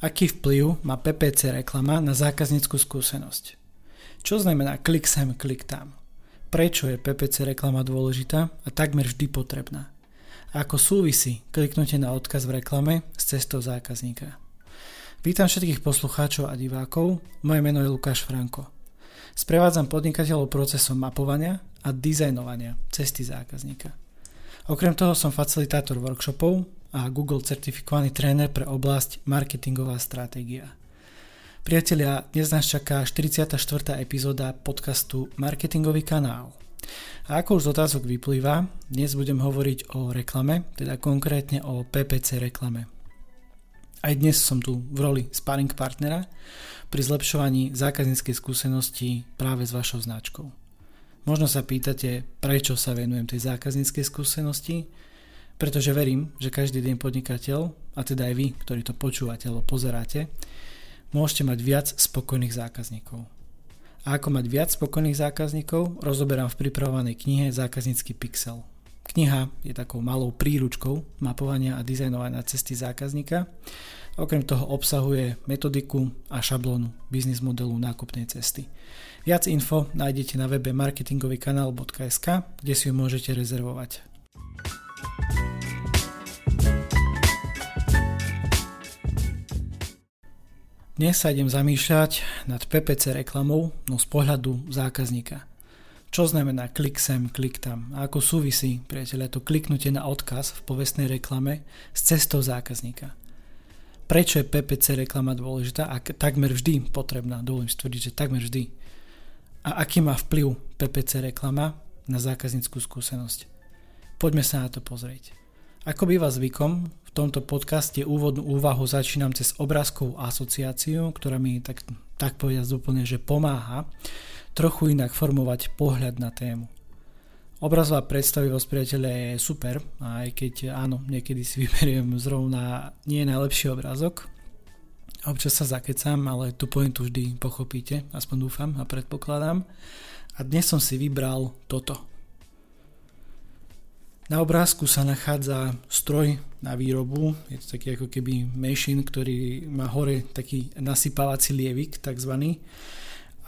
Aký vplyv má PPC reklama na zákazníckú skúsenosť? Čo znamená klik sem, klik tam? Prečo je PPC reklama dôležitá a takmer vždy potrebná? A ako súvisí kliknutie na odkaz v reklame s cestou zákazníka? Vítam všetkých poslucháčov a divákov, moje meno je Lukáš Franko. Sprevádzam podnikateľov procesom mapovania a dizajnovania cesty zákazníka. Okrem toho som facilitátor workshopov, a Google certifikovaný tréner pre oblasť marketingová stratégia. Priatelia, dnes nás čaká 44. epizóda podcastu Marketingový kanál. A ako už z otázok vyplýva, dnes budem hovoriť o reklame, teda konkrétne o PPC reklame. Aj dnes som tu v roli sparring partnera pri zlepšovaní zákazníckej skúsenosti práve s vašou značkou. Možno sa pýtate, prečo sa venujem tej zákazníckej skúsenosti, pretože verím, že každý deň podnikateľ, a teda aj vy, ktorí to počúvate alebo pozeráte, môžete mať viac spokojných zákazníkov. A ako mať viac spokojných zákazníkov, rozoberám v pripravovanej knihe Zákaznícky pixel. Kniha je takou malou príručkou mapovania a dizajnovania cesty zákazníka. Okrem toho obsahuje metodiku a šablónu biznis modelu nákupnej cesty. Viac info nájdete na webe marketingovýkanál.sk, kde si ju môžete rezervovať. Dnes sa idem zamýšľať nad PPC reklamou, no z pohľadu zákazníka. Čo znamená klik sem, klik tam? A ako súvisí, priateľe, to kliknutie na odkaz v povestnej reklame s cestou zákazníka? Prečo je PPC reklama dôležitá a takmer vždy potrebná? Dovolím stvrdiť, že takmer vždy. A aký má vplyv PPC reklama na zákazníckú skúsenosť? Poďme sa na to pozrieť. Ako býva zvykom, v tomto podcaste úvodnú úvahu začínam cez obrázkovú asociáciu, ktorá mi tak, tak povedať úplne, že pomáha trochu inak formovať pohľad na tému. Obrazová predstavivosť priateľa je super, aj keď áno, niekedy si vyberiem zrovna nie najlepší obrázok. Občas sa zakecam, ale tú pointu vždy pochopíte, aspoň dúfam a predpokladám. A dnes som si vybral toto. Na obrázku sa nachádza stroj na výrobu, je to taký ako keby machine, ktorý má hore taký nasypávací lievik takzvaný,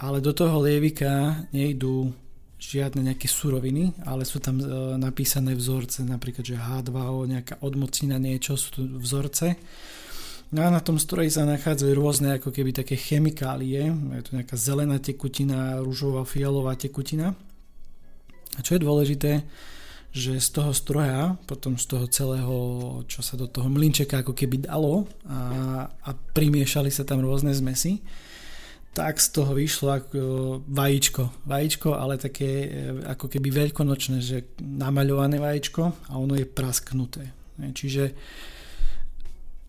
ale do toho lievika nejdú žiadne nejaké suroviny, ale sú tam e, napísané vzorce, napríklad že H2O, nejaká odmocina niečo, sú tu vzorce. No a na tom stroji sa nachádzajú rôzne ako keby také chemikálie, je tu nejaká zelená tekutina, rúžová, fialová tekutina. A čo je dôležité, že z toho stroja, potom z toho celého, čo sa do toho mlinčeka ako keby dalo a, a primiešali sa tam rôzne zmesy, tak z toho vyšlo ako vajíčko. Vajíčko, ale také e, ako keby veľkonočné, že namaľované vajíčko a ono je prasknuté. Čiže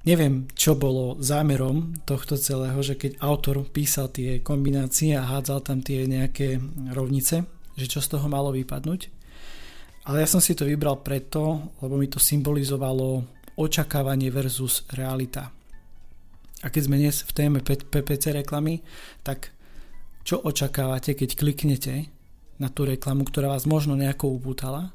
neviem, čo bolo zámerom tohto celého, že keď autor písal tie kombinácie a hádzal tam tie nejaké rovnice, že čo z toho malo vypadnúť. Ale ja som si to vybral preto, lebo mi to symbolizovalo očakávanie versus realita. A keď sme dnes v téme PPC reklamy, tak čo očakávate, keď kliknete na tú reklamu, ktorá vás možno nejako upútala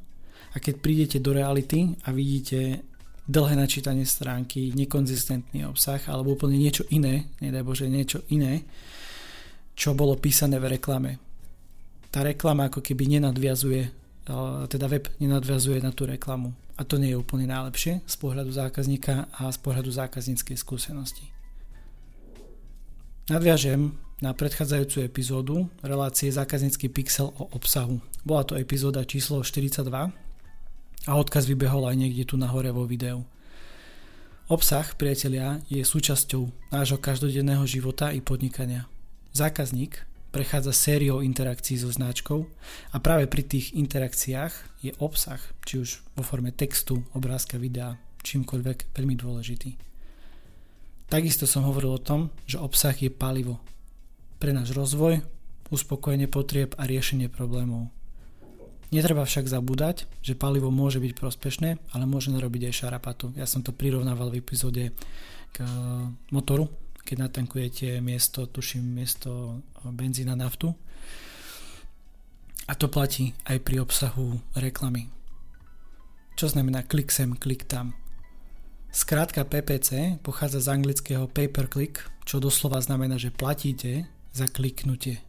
a keď prídete do reality a vidíte dlhé načítanie stránky, nekonzistentný obsah alebo úplne niečo iné, nedaj Bože, niečo iné, čo bolo písané v reklame. Tá reklama ako keby nenadviazuje teda web nenadvezuje na tú reklamu. A to nie je úplne najlepšie z pohľadu zákazníka a z pohľadu zákazníckej skúsenosti. Nadviažem na predchádzajúcu epizódu relácie Zákaznícky pixel o obsahu. Bola to epizóda číslo 42 a odkaz vybehol aj niekde tu nahore vo videu. Obsah, priatelia, je súčasťou nášho každodenného života i podnikania. Zákazník prechádza sériou interakcií so značkou a práve pri tých interakciách je obsah, či už vo forme textu, obrázka, videa, čímkoľvek veľmi dôležitý. Takisto som hovoril o tom, že obsah je palivo pre náš rozvoj, uspokojenie potrieb a riešenie problémov. Netreba však zabúdať, že palivo môže byť prospešné, ale môže narobiť aj šarapatu. Ja som to prirovnával v epizóde k motoru, keď natankujete miesto, tuším, miesto benzína naftu. A to platí aj pri obsahu reklamy. Čo znamená klik sem, klik tam. Skrátka PPC pochádza z anglického pay per click, čo doslova znamená, že platíte za kliknutie.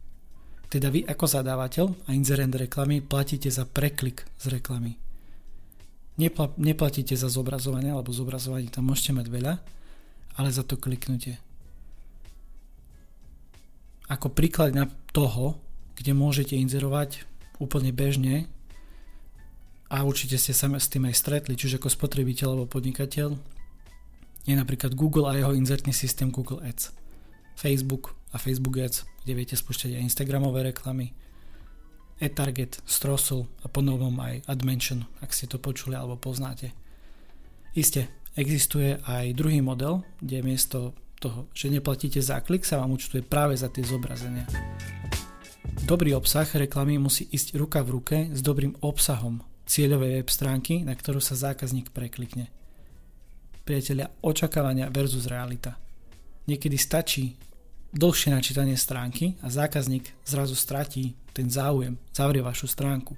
Teda vy ako zadávateľ a inzerent reklamy platíte za preklik z reklamy. Nepla- neplatíte za zobrazovanie, alebo zobrazovanie tam môžete mať veľa, ale za to kliknutie. Ako príklad na toho, kde môžete inzerovať úplne bežne a určite ste sa s tým aj stretli, čiže ako spotrebiteľ alebo podnikateľ, je napríklad Google a jeho inzertný systém Google Ads. Facebook a Facebook Ads, kde viete spúšťať aj Instagramové reklamy, e-target, Strossel a ponovom aj AdMention, ak ste to počuli alebo poznáte. Isté, existuje aj druhý model, kde miesto toho, že neplatíte za klik, sa vám účtuje práve za tie zobrazenia. Dobrý obsah reklamy musí ísť ruka v ruke s dobrým obsahom cieľovej web stránky, na ktorú sa zákazník preklikne. Priatelia, očakávania versus realita. Niekedy stačí dlhšie načítanie stránky a zákazník zrazu stratí ten záujem, zavrie vašu stránku.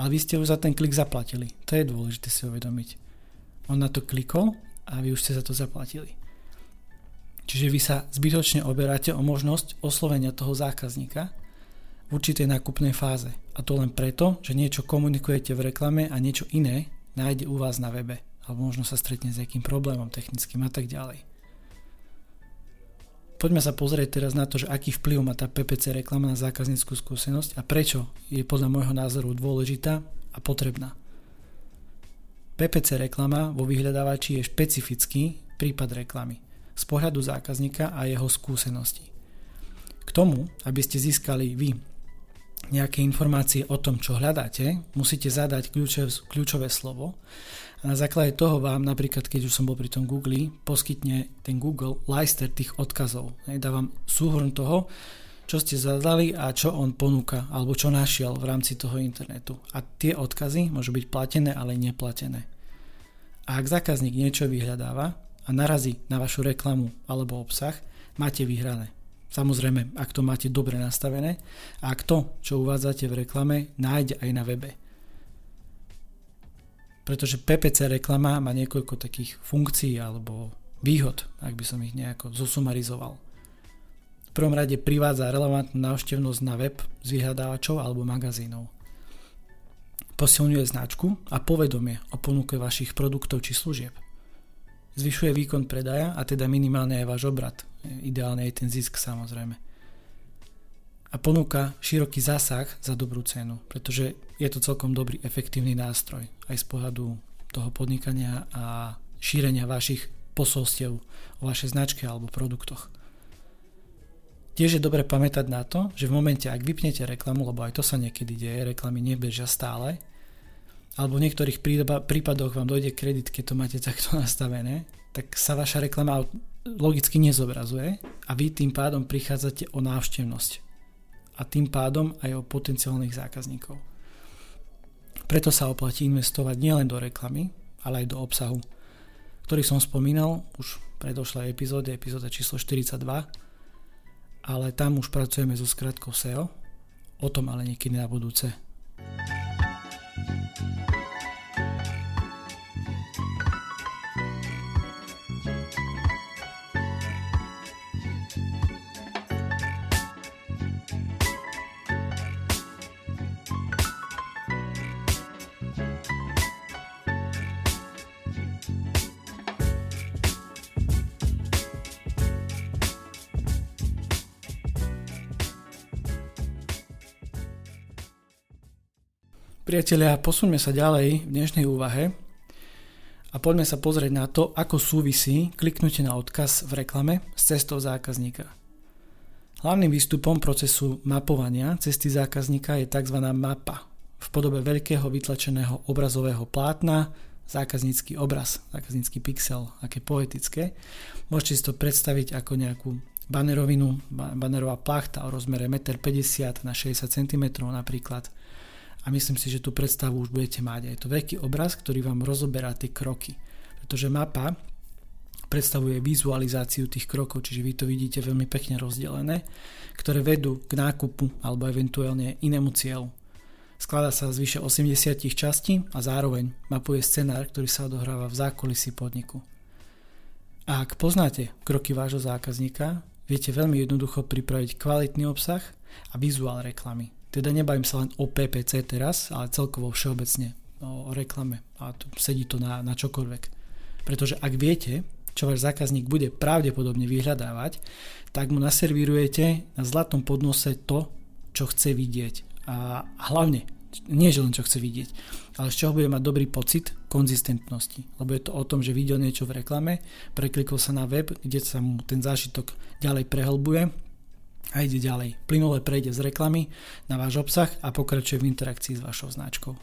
Ale vy ste už za ten klik zaplatili. To je dôležité si uvedomiť. On na to klikol a vy už ste za to zaplatili. Čiže vy sa zbytočne oberáte o možnosť oslovenia toho zákazníka v určitej nákupnej fáze. A to len preto, že niečo komunikujete v reklame a niečo iné nájde u vás na webe. Alebo možno sa stretne s nejakým problémom technickým a tak ďalej. Poďme sa pozrieť teraz na to, že aký vplyv má tá PPC reklama na zákazníckú skúsenosť a prečo je podľa môjho názoru dôležitá a potrebná. PPC reklama vo vyhľadávači je špecifický prípad reklamy z pohľadu zákazníka a jeho skúsenosti. K tomu, aby ste získali vy nejaké informácie o tom, čo hľadáte, musíte zadať kľúčové, kľúčové slovo a na základe toho vám, napríklad keď už som bol pri tom Google, poskytne ten Google lister tých odkazov. Dávam súhrn toho, čo ste zadali a čo on ponúka, alebo čo našiel v rámci toho internetu. A tie odkazy môžu byť platené, ale neplatené. A ak zákazník niečo vyhľadáva a narazí na vašu reklamu alebo obsah, máte vyhrané. Samozrejme, ak to máte dobre nastavené a ak to, čo uvádzate v reklame, nájde aj na webe. Pretože PPC reklama má niekoľko takých funkcií alebo výhod, ak by som ich nejako zosumarizoval. V prvom rade privádza relevantnú návštevnosť na web z vyhľadávačov alebo magazínov. Posilňuje značku a povedomie o ponuke vašich produktov či služieb – zvyšuje výkon predaja a teda minimálne aj váš obrad. Ideálne je ten zisk samozrejme. A ponúka široký zásah za dobrú cenu, pretože je to celkom dobrý, efektívny nástroj aj z pohľadu toho podnikania a šírenia vašich posolstiev o vašej značke alebo produktoch. Tiež je dobre pamätať na to, že v momente, ak vypnete reklamu, lebo aj to sa niekedy deje, reklamy nebežia stále, alebo v niektorých prípadoch vám dojde kredit, keď to máte takto nastavené, tak sa vaša reklama logicky nezobrazuje a vy tým pádom prichádzate o návštevnosť a tým pádom aj o potenciálnych zákazníkov. Preto sa oplatí investovať nielen do reklamy, ale aj do obsahu, ktorý som spomínal už v predošlej epizóde, epizóda číslo 42, ale tam už pracujeme so skratkou SEO, o tom ale niekedy na budúce. Priatelia, posuňme sa ďalej v dnešnej úvahe a poďme sa pozrieť na to, ako súvisí kliknutie na odkaz v reklame s cestou zákazníka. Hlavným výstupom procesu mapovania cesty zákazníka je tzv. mapa v podobe veľkého vytlačeného obrazového plátna, zákaznícky obraz, zákaznícky pixel, aké poetické. Môžete si to predstaviť ako nejakú banerovinu, banerová plachta o rozmere 1,50 m na 60 cm napríklad a myslím si, že tú predstavu už budete mať. Je to veľký obraz, ktorý vám rozoberá tie kroky. Pretože mapa predstavuje vizualizáciu tých krokov, čiže vy to vidíte veľmi pekne rozdelené, ktoré vedú k nákupu alebo eventuálne inému cieľu. Skladá sa z vyše 80 častí a zároveň mapuje scenár, ktorý sa odohráva v zákulisí podniku. A ak poznáte kroky vášho zákazníka, viete veľmi jednoducho pripraviť kvalitný obsah a vizuál reklamy. Teda nebavím sa len o PPC teraz, ale celkovo všeobecne o reklame a tu sedí to na, na čokoľvek. Pretože ak viete, čo váš zákazník bude pravdepodobne vyhľadávať, tak mu naservírujete na zlatom podnose to, čo chce vidieť. A hlavne, nie že len čo chce vidieť, ale z čoho bude mať dobrý pocit konzistentnosti. Lebo je to o tom, že videl niečo v reklame, preklikol sa na web, kde sa mu ten zážitok ďalej prehlbuje a ide ďalej. Plynule prejde z reklamy na váš obsah a pokračuje v interakcii s vašou značkou.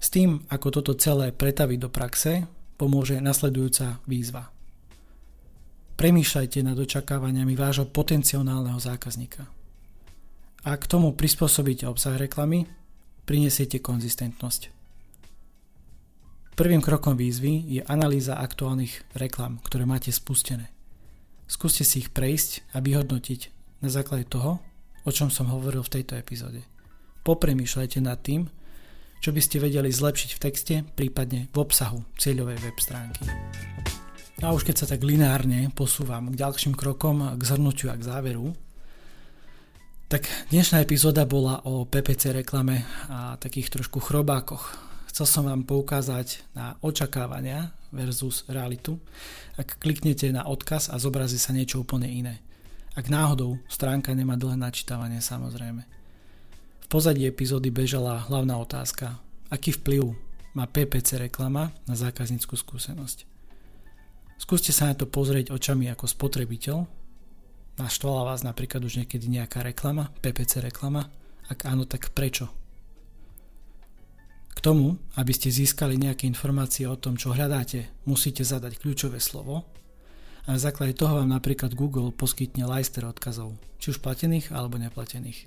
S tým, ako toto celé pretaviť do praxe, pomôže nasledujúca výzva. Premýšľajte nad očakávaniami vášho potenciálneho zákazníka. Ak k tomu prispôsobíte obsah reklamy, prinesiete konzistentnosť. Prvým krokom výzvy je analýza aktuálnych reklam, ktoré máte spustené. Skúste si ich prejsť a vyhodnotiť na základe toho, o čom som hovoril v tejto epizóde. Popremýšľajte nad tým, čo by ste vedeli zlepšiť v texte, prípadne v obsahu cieľovej web stránky. A už keď sa tak lineárne posúvam k ďalším krokom, k zhrnutiu a k záveru, tak dnešná epizóda bola o PPC reklame a takých trošku chrobákoch. Chcel som vám poukázať na očakávania versus realitu. Ak kliknete na odkaz a zobrazí sa niečo úplne iné. Ak náhodou stránka nemá dlhé načítavanie samozrejme. V pozadí epizódy bežala hlavná otázka. Aký vplyv má PPC reklama na zákazníckú skúsenosť? Skúste sa na to pozrieť očami ako spotrebiteľ. Naštvala vás napríklad už niekedy nejaká reklama, PPC reklama? Ak áno, tak prečo? Tomu, aby ste získali nejaké informácie o tom, čo hľadáte, musíte zadať kľúčové slovo a na základe toho vám napríklad Google poskytne lajster odkazov, či už platených alebo neplatených.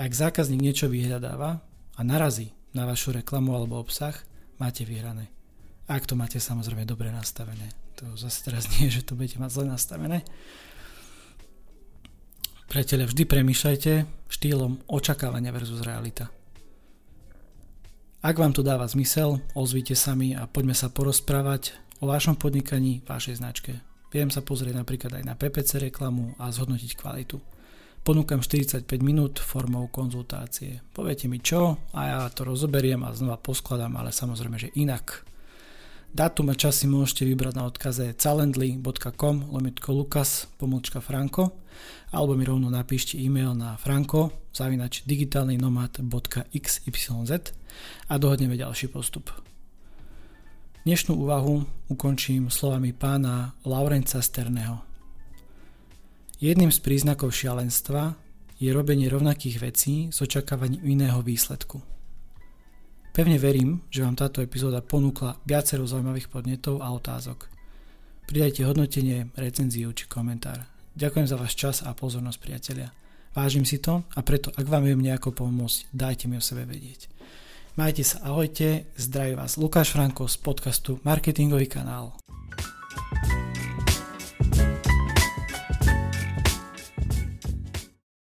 Ak zákazník niečo vyhľadáva a narazí na vašu reklamu alebo obsah, máte vyhrané. Ak to máte samozrejme dobre nastavené. To zase teraz nie je, že to budete mať zle nastavené. Priatelia, vždy premýšľajte štýlom očakávania versus realita. Ak vám to dáva zmysel, ozvite sa mi a poďme sa porozprávať o vašom podnikaní, vašej značke. Viem sa pozrieť napríklad aj na PPC reklamu a zhodnotiť kvalitu. Ponúkam 45 minút formou konzultácie. Poviete mi čo a ja to rozoberiem a znova poskladám, ale samozrejme, že inak. Dátum a čas si môžete vybrať na odkaze calendly.com lomitko lukas pomlčka franko alebo mi rovno napíšte e-mail na franko zavinač digitálnynomad.xyz a dohodneme ďalší postup. Dnešnú úvahu ukončím slovami pána Laurenca Sterného. Jedným z príznakov šialenstva je robenie rovnakých vecí s očakávaním iného výsledku. Pevne verím, že vám táto epizóda ponúkla viacero zaujímavých podnetov a otázok. Pridajte hodnotenie, recenziu či komentár. Ďakujem za váš čas a pozornosť, priatelia. Vážim si to a preto, ak vám viem nejako pomôcť, dajte mi o sebe vedieť. Majte sa, ahojte, zdraví vás Lukáš Franko z podcastu Marketingový kanál.